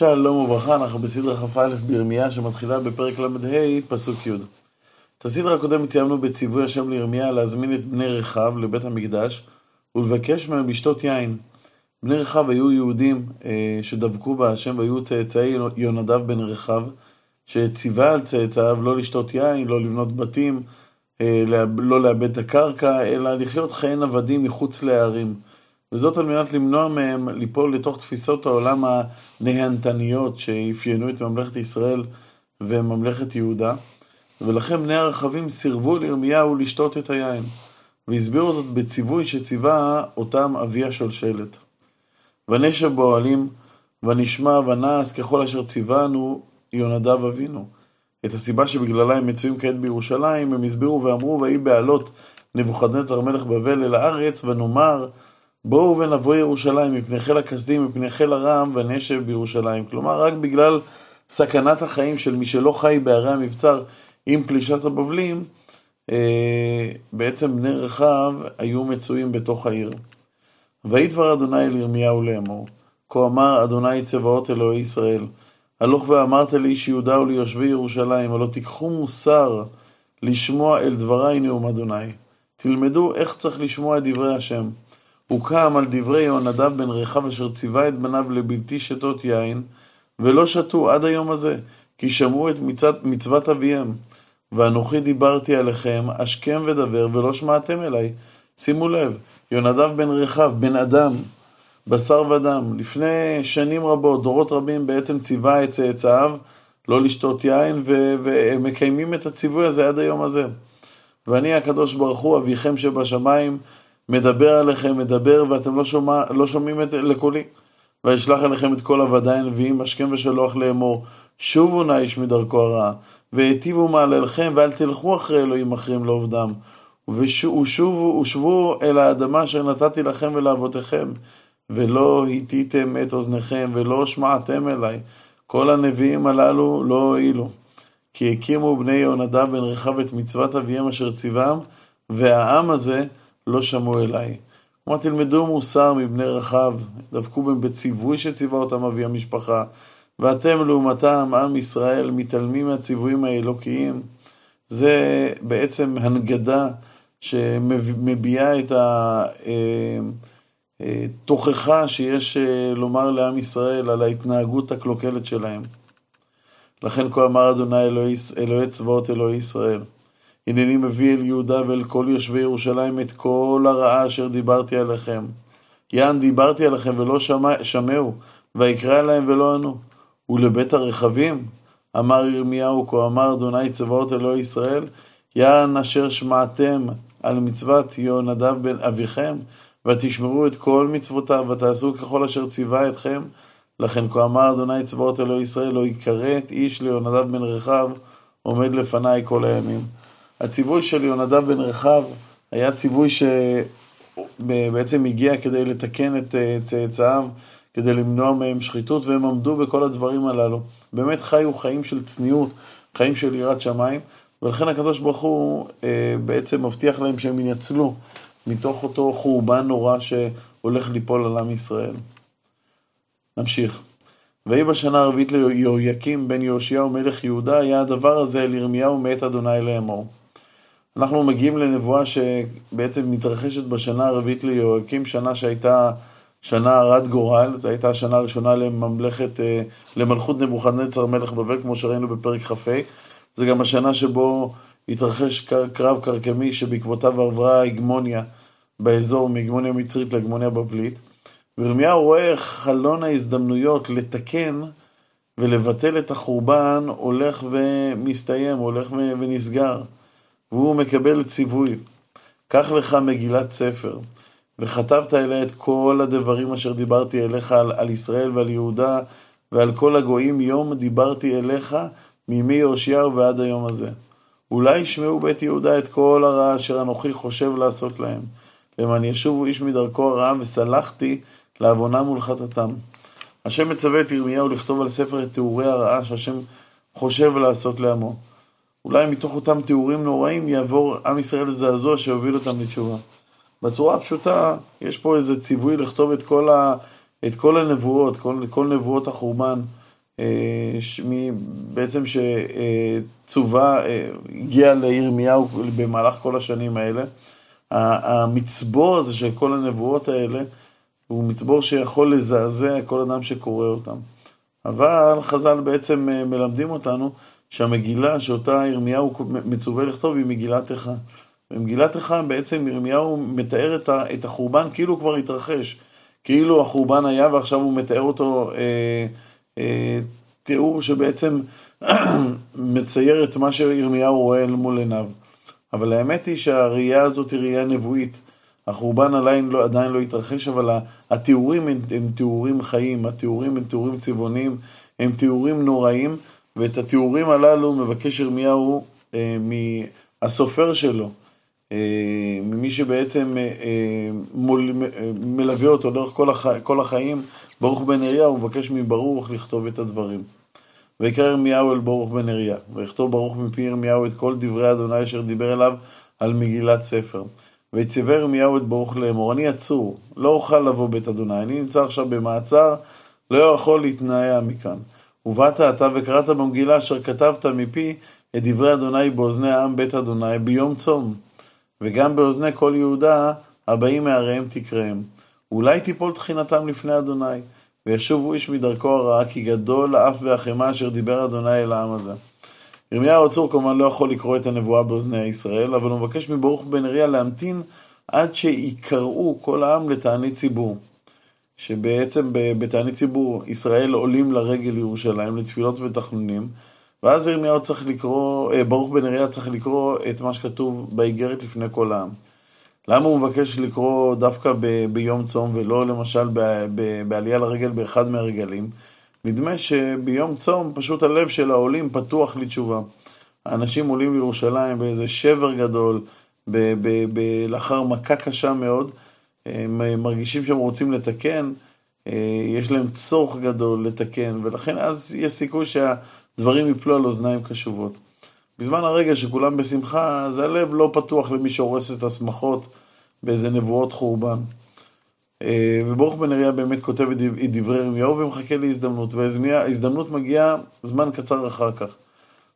שלום וברכה, אנחנו בסדרה כ"א בירמיה שמתחילה בפרק ל"ה, פסוק י'. את הסדרה הקודמת סיימנו בציווי השם לירמיה להזמין את בני רחב לבית המקדש ולבקש מהם לשתות יין. בני רחב היו יהודים אה, שדבקו בהשם והיו צאצאי יונדב בן רחב, שציווה על צאצאיו לא לשתות יין, לא לבנות בתים, אה, לא לאבד את הקרקע, אלא לחיות חיי נוודים מחוץ להערים. וזאת על מנת למנוע מהם ליפול לתוך תפיסות העולם הנהנתניות שאפיינו את ממלכת ישראל וממלכת יהודה, ולכן בני הרחבים סירבו לירמיהו לשתות את היין, והסבירו זאת בציווי שציווה אותם אבי השולשלת. ונשב באוהלים, ונשמע ונעש ככל אשר ציוונו יונדב אבינו. את הסיבה שבגללה הם מצויים כעת בירושלים, הם הסבירו ואמרו, ויהי בעלות נבוכדנצר מלך בבל אל הארץ, ונאמר, בואו ונבוא ירושלים מפני חיל הכסדים, מפני חיל הרם, ונשב בירושלים. כלומר, רק בגלל סכנת החיים של מי שלא חי בערי המבצר עם פלישת הבבלים, אה, בעצם בני רחב היו מצויים בתוך העיר. ויהי דבר אדוני אל ירמיהו לאמור, כה אמר אדוני צבאות אלוהי ישראל, הלוך ואמרת לאיש יהודה וליושבי ירושלים, הלא תיקחו מוסר לשמוע אל דברי נאום אדוני. תלמדו איך צריך לשמוע את דברי השם. הוא קם על דברי יהונדב בן רחב אשר ציווה את בניו לבלתי שתות יין, ולא שתו עד היום הזה, כי שמעו את מצוות, מצוות אביהם. ואנוכי דיברתי עליכם, השכם ודבר, ולא שמעתם אליי. שימו לב, יהונדב בן רחב, בן אדם, בשר ודם, לפני שנים רבות, דורות רבים, בעצם ציווה את צאצאיו לא לשתות יין, והם מקיימים את הציווי הזה עד היום הזה. ואני הקדוש ברוך הוא, אביכם שבשמיים, מדבר עליכם, מדבר, ואתם לא, שומע, לא שומעים את, לקולי. וישלח אליכם את כל עבדי הנביאים, השכם ושלוח לאמור, שובו נא איש מדרכו הרעה, והיטיבו מעללכם, ואל תלכו אחרי אלוהים אחרים לעובדם. ושובו, ושבו אל האדמה אשר נתתי לכם ולאבותיכם, ולא הטיתם את אוזניכם, ולא שמעתם אליי. כל הנביאים הללו לא הועילו. כי הקימו בני יהונדב בן רחב את מצוות אביהם אשר ציוום, והעם הזה לא שמעו אליי. כלומר, תלמדו מוסר מבני רחב, דבקו בהם בציווי שציווה אותם אבי המשפחה, ואתם לעומתם, עם ישראל, מתעלמים מהציוויים האלוקיים. זה בעצם הנגדה שמביעה את התוכחה אה, אה, שיש אה, לומר לעם ישראל על ההתנהגות הקלוקלת שלהם. לכן כה אמר אדוני אלוהי, אלוהי צבאות אלוהי ישראל. הנני מביא אל יהודה ואל כל יושבי ירושלים את כל הרעה אשר דיברתי עליכם. יען דיברתי עליכם ולא שמע, שמעו, ויקרא להם ולא ענו. ולבית הרכבים, אמר ירמיהו, כה אמר אדוני צבאות אלוהי ישראל, יען אשר שמעתם על מצוות יהונדב בן אביכם, ותשמרו את כל מצוותיו, ותעשו ככל אשר ציווה אתכם. לכן כה אמר אדוני צבאות אלוהי ישראל, לא יכרת איש ליהונדב בן רחב, עומד לפניי כל הימים. הציווי של יונדב בן רחב היה ציווי שבעצם הגיע כדי לתקן את אה, צאצאיו, כדי למנוע מהם שחיתות, והם עמדו בכל הדברים הללו. באמת חיו חיים של צניעות, חיים של יראת שמיים, ולכן הקדוש ברוך הוא אה, בעצם מבטיח להם שהם ינצלו מתוך אותו חורבן נורא שהולך ליפול על עם ישראל. נמשיך. ויהי בשנה הרביעית ליהויקים בן יהושיהו מלך יהודה, היה הדבר הזה אל ירמיהו מאת אדוני לאמור. אנחנו מגיעים לנבואה שבעצם מתרחשת בשנה הרביעית ליהויקים, שנה שהייתה שנה הרת גורל, זו הייתה השנה הראשונה לממלכת, אה, למלכות נבוכדנצר מלך בבל, כמו שראינו בפרק כ"ה. זה גם השנה שבו התרחש קרב קרקמי שבעקבותיו עברה הגמוניה באזור, מהגמוניה מצרית להגמוניה בבלית. וירמיהו רואה חלון ההזדמנויות לתקן ולבטל את החורבן הולך ומסתיים, הולך ונסגר. והוא מקבל ציווי. קח לך מגילת ספר, וכתבת אליה את כל הדברים אשר דיברתי אליך על, על ישראל ועל יהודה ועל כל הגויים, יום דיברתי אליך מימי יאשיהו ועד היום הזה. אולי ישמעו בית יהודה את כל הרע אשר אנוכי חושב לעשות להם, למען ישובו איש מדרכו הרעה וסלחתי לעוונם ולחטאתם. השם מצווה את ירמיהו לכתוב על ספר את תיאורי הרעה שהשם חושב לעשות לעמו. אולי מתוך אותם תיאורים נוראים יעבור עם ישראל לזעזוע שיוביל אותם לתשובה. בצורה הפשוטה, יש פה איזה ציווי לכתוב את כל, ה, את כל הנבואות, כל, כל נבואות החורבן, בעצם שצווה, הגיע לירמיהו במהלך כל השנים האלה. המצבור הזה של כל הנבואות האלה, הוא מצבור שיכול לזעזע כל אדם שקורא אותם. אבל חז"ל בעצם מלמדים אותנו שהמגילה שאותה ירמיהו מצווה לכתוב היא מגילת איכה. במגילת איכה בעצם ירמיהו מתאר את החורבן כאילו כבר התרחש, כאילו החורבן היה ועכשיו הוא מתאר אותו אה, אה, תיאור שבעצם מצייר את מה שירמיהו רואה אל מול עיניו. אבל האמת היא שהראייה הזאת היא ראייה נבואית. החורבן עדיין לא, עדיין לא התרחש, אבל התיאורים הם, הם תיאורים חיים, התיאורים הם תיאורים צבעוניים, הם תיאורים נוראים, ואת התיאורים הללו מבקש ירמיהו אה, מהסופר שלו, אה, ממי שבעצם אה, אה, מול, אה, מלווה אותו לאורך כל, הח, כל החיים, ברוך בן אריה, הוא מבקש מברוך לכתוב את הדברים. ויקרא ירמיהו אל ברוך בן אריה, ויכתוב ברוך מפי ירמיהו את כל דברי אדוני אשר דיבר אליו על מגילת ספר. ויציווה ירמיהו את ברוך לאמור, אני עצור, לא אוכל לבוא בית אדוני, אני נמצא עכשיו במעצר, לא יכול להתנעע מכאן. ובאת אתה וקראת במגילה אשר כתבת מפי את דברי אדוני באוזני העם בית אדוני ביום צום. וגם באוזני כל יהודה הבאים מעריהם תקראם. אולי תיפול תחינתם לפני אדוני, וישובו איש מדרכו הרעה, כי גדול האף והחמה אשר דיבר אדוני אל העם הזה. ירמיהו הצור כמובן לא יכול לקרוא את הנבואה באוזני ישראל, אבל הוא מבקש מברוך בן אריה להמתין עד שיקראו כל העם לתענית ציבור. שבעצם בתענית ציבור ישראל עולים לרגל לירושלים לתפילות ותחנונים, ואז ירמיהו צריך לקרוא, אה, ברוך בן אריה צריך לקרוא את מה שכתוב באיגרת לפני כל העם. למה הוא מבקש לקרוא דווקא ב, ביום צום ולא למשל ב, ב, בעלייה לרגל באחד מהרגלים? נדמה שביום צום פשוט הלב של העולים פתוח לתשובה. האנשים עולים לירושלים באיזה שבר גדול, ב, ב, ב, לאחר מכה קשה מאוד, הם מרגישים שהם רוצים לתקן, אה, יש להם צורך גדול לתקן, ולכן אז יש סיכוי שהדברים יפלו על אוזניים קשובות. בזמן הרגע שכולם בשמחה, אז הלב לא פתוח למי שהורס את השמחות באיזה נבואות חורבן. אה, וברוך בן אריה באמת כותב את דברי ירמיהו ומחכה להזדמנות, וההזדמנות מגיעה זמן קצר אחר כך.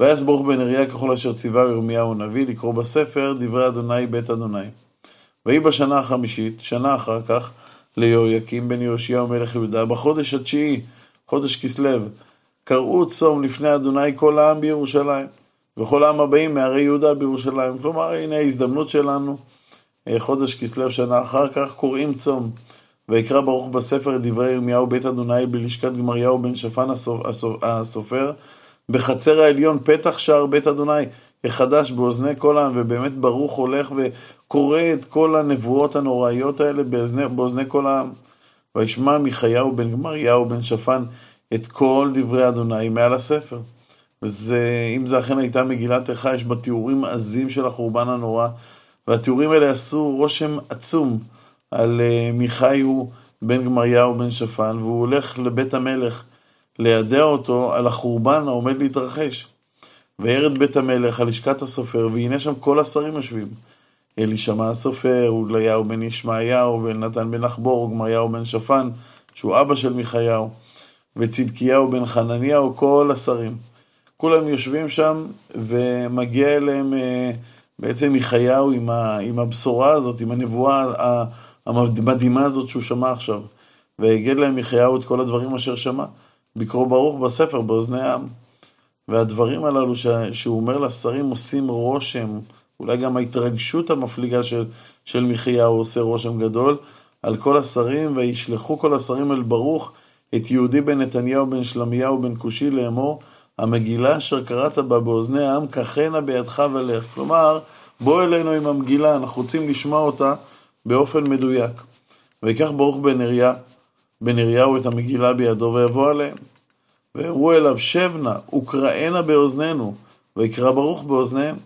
ויעש ברוך בן אריה ככל אשר ציווה ירמיהו הנביא לקרוא בספר דברי אדוני בית אדוני. ויהי בשנה החמישית, שנה אחר כך, ליהויקים בן יהושיע מלך יהודה, בחודש התשיעי, חודש כסלו, קראו צום לפני אדוני כל העם בירושלים, וכל העם הבאים מערי יהודה בירושלים. כלומר, הנה ההזדמנות שלנו, אה, חודש כסלו שנה אחר כך, קוראים צום. ויקרא ברוך בספר את דברי ירמיהו בית אדוני בלשכת גמריהו בן שפן הסופר, בחצר העליון פתח שער בית אדוני. החדש באוזני כל העם, ובאמת ברוך הולך וקורא את כל הנבואות הנוראיות האלה באוזני, באוזני כל העם. וישמע מיכיהו בן גמריהו בן שפן את כל דברי אדוני מעל הספר. וזה, אם זה אכן הייתה מגילת איכה, יש בה תיאורים עזים של החורבן הנורא, והתיאורים האלה עשו רושם עצום על uh, מיכאיהו בן גמריהו בן שפן, והוא הולך לבית המלך לידע אותו על החורבן העומד להתרחש. וירד בית המלך על לשכת הסופר, והנה שם כל השרים יושבים. אלישמע הסופר, אודליהו בן ישמעיהו, ונתן בן אחבור, וגמריהו בן שפן, שהוא אבא של מיכיהו, וצדקיהו בן חנניהו, כל השרים. כולם יושבים שם, ומגיע אליהם אה, בעצם מיכיהו עם, עם הבשורה הזאת, עם הנבואה המדהימה הזאת שהוא שמע עכשיו. והגד להם מיכיהו את כל הדברים אשר שמע. בקרוא ברוך בספר באוזני העם. והדברים הללו. שהוא אומר לשרים עושים רושם, אולי גם ההתרגשות המפליגה של, של מחיהו עושה רושם גדול על כל השרים, וישלחו כל השרים אל ברוך את יהודי בן נתניהו בן שלמיהו בן כושי לאמור, המגילה אשר קראת בה באוזני העם, ככנה בידך ולך. כלומר, בוא אלינו עם המגילה, אנחנו רוצים לשמוע אותה באופן מדויק. ויקח ברוך בן אריה, בן אריהו את המגילה בידו ויבוא עליהם. ואמרו אליו, שב נא, וקראנה באוזנינו, ויקרא ברוך באוזניהם.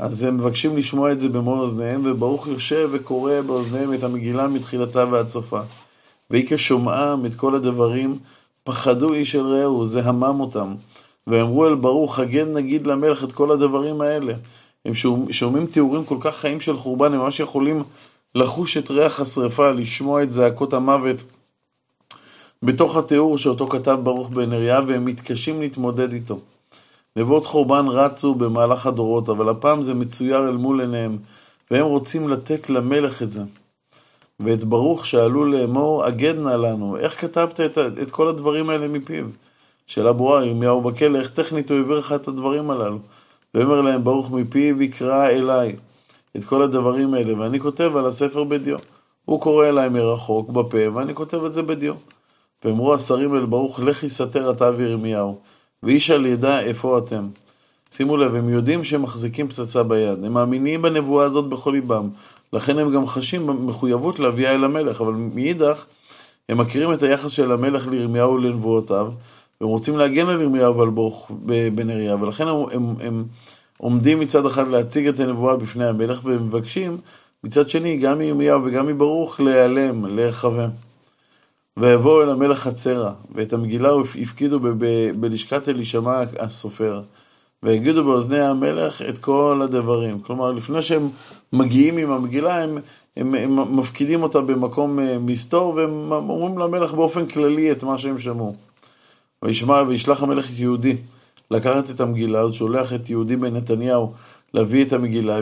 אז הם מבקשים לשמוע את זה במו אוזניהם, וברוך יושב וקורא באוזניהם את המגילה מתחילתה ועד סופה. ויהי כשומעם את כל הדברים, פחדו איש אל רעהו, זה המם אותם. ואמרו אל ברוך, הגן נגיד למלך את כל הדברים האלה. הם שומעים תיאורים כל כך חיים של חורבן, הם ממש יכולים לחוש את ריח השרפה, לשמוע את זעקות המוות בתוך התיאור שאותו כתב ברוך בן אריה, והם מתקשים להתמודד איתו. נבואות חורבן רצו במהלך הדורות, אבל הפעם זה מצויר אל מול עיניהם, והם רוצים לתת למלך את זה. ואת ברוך שאלו לאמור, אגד נא לנו, איך כתבת את, את כל הדברים האלה מפיו? שאלה ברורה, ירמיהו בכלא, איך טכנית הוא העביר לך את הדברים הללו? ואומר להם, ברוך מפיו יקרא אליי את כל הדברים האלה, ואני כותב על הספר בדיו. הוא קורא אליי מרחוק, בפה, ואני כותב את זה בדיו. ואמרו השרים אל ברוך, לכי סתר אתה וירמיהו, ואיש על ידע איפה אתם. שימו לב, הם יודעים שהם מחזיקים פצצה ביד, הם מאמינים בנבואה הזאת בכל ליבם, לכן הם גם חשים מחויבות להביאה אל המלך, אבל מאידך, הם מכירים את היחס של המלך לירמיהו ולנבואותיו, והם רוצים להגן על ירמיהו ועל ברוך בן אריה, ולכן הם, הם, הם עומדים מצד אחד להציג את הנבואה בפני המלך, והם מבקשים מצד שני גם מירמיהו וגם מברוך להיעלם, להיחווה. ויבואו אל המלך חצרה, ואת המגילה הפקידו בלשכת אלישמע הסופר. ויגידו באוזני המלך את כל הדברים. כלומר, לפני שהם מגיעים עם המגילה, הם, הם, הם מפקידים אותה במקום אה, מסתור, והם אומרים למלך באופן כללי את מה שהם שמעו. וישמע, וישלח המלך את יהודי לקחת את המגילה, הוא שולח את יהודי בן נתניהו להביא את המגילה,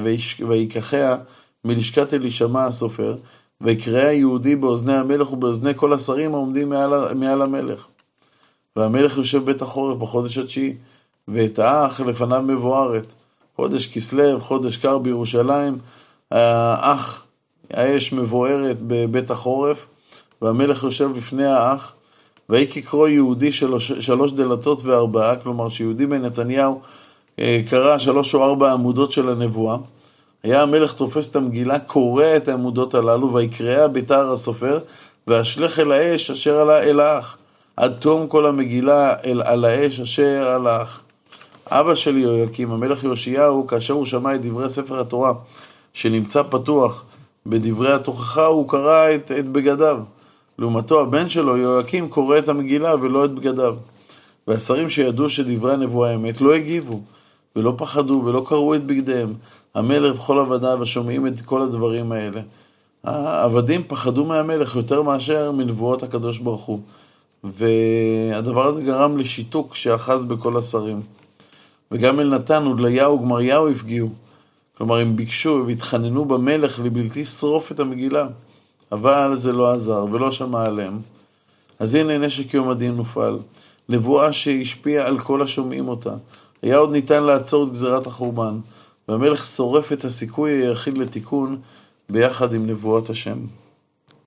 ויקחיה מלשכת אלישמע הסופר, ויקרא יהודי באוזני המלך ובאוזני כל השרים העומדים מעל, מעל המלך. והמלך יושב בית החורף בחודש התשיעי. ואת האח לפניו מבוארת. חודש כסלו, חודש קר בירושלים, האח, האש מבוארת בבית החורף, והמלך יושב לפני האח, ויהי כקרוא יהודי שלוש, שלוש דלתות וארבעה, כלומר שיהודי בן נתניהו אה, קרא שלוש או ארבע עמודות של הנבואה. היה המלך תופס את המגילה, קורע את העמודות הללו, ויקראה ביתר הסופר, ואשלך אל האש אשר עלה אל האח. עד תום כל המגילה אל על האש אשר האח. אבא של יהויקים, המלך יאשיהו, כאשר הוא שמע את דברי ספר התורה, שנמצא פתוח בדברי התוכחה, הוא קרא את, את בגדיו. לעומתו, הבן שלו, יהויקים, קורא את המגילה ולא את בגדיו. והשרים שידעו שדברי הנבואה אמת לא הגיבו, ולא פחדו, ולא קראו את בגדיהם. המלך וכל עבדיו השומעים את כל הדברים האלה. העבדים פחדו מהמלך יותר מאשר מנבואות הקדוש ברוך הוא. והדבר הזה גרם לשיתוק שאחז בכל השרים. וגם אל נתן, הודליהו וגמריהו הפגיעו. כלומר, הם ביקשו והתחננו במלך לבלתי שרוף את המגילה. אבל זה לא עזר ולא שמע עליהם. אז הנה נשק יום הדין נופל. נבואה שהשפיעה על כל השומעים אותה. היה עוד ניתן לעצור את גזירת החורבן, והמלך שורף את הסיכוי היחיד לתיקון ביחד עם נבואת השם.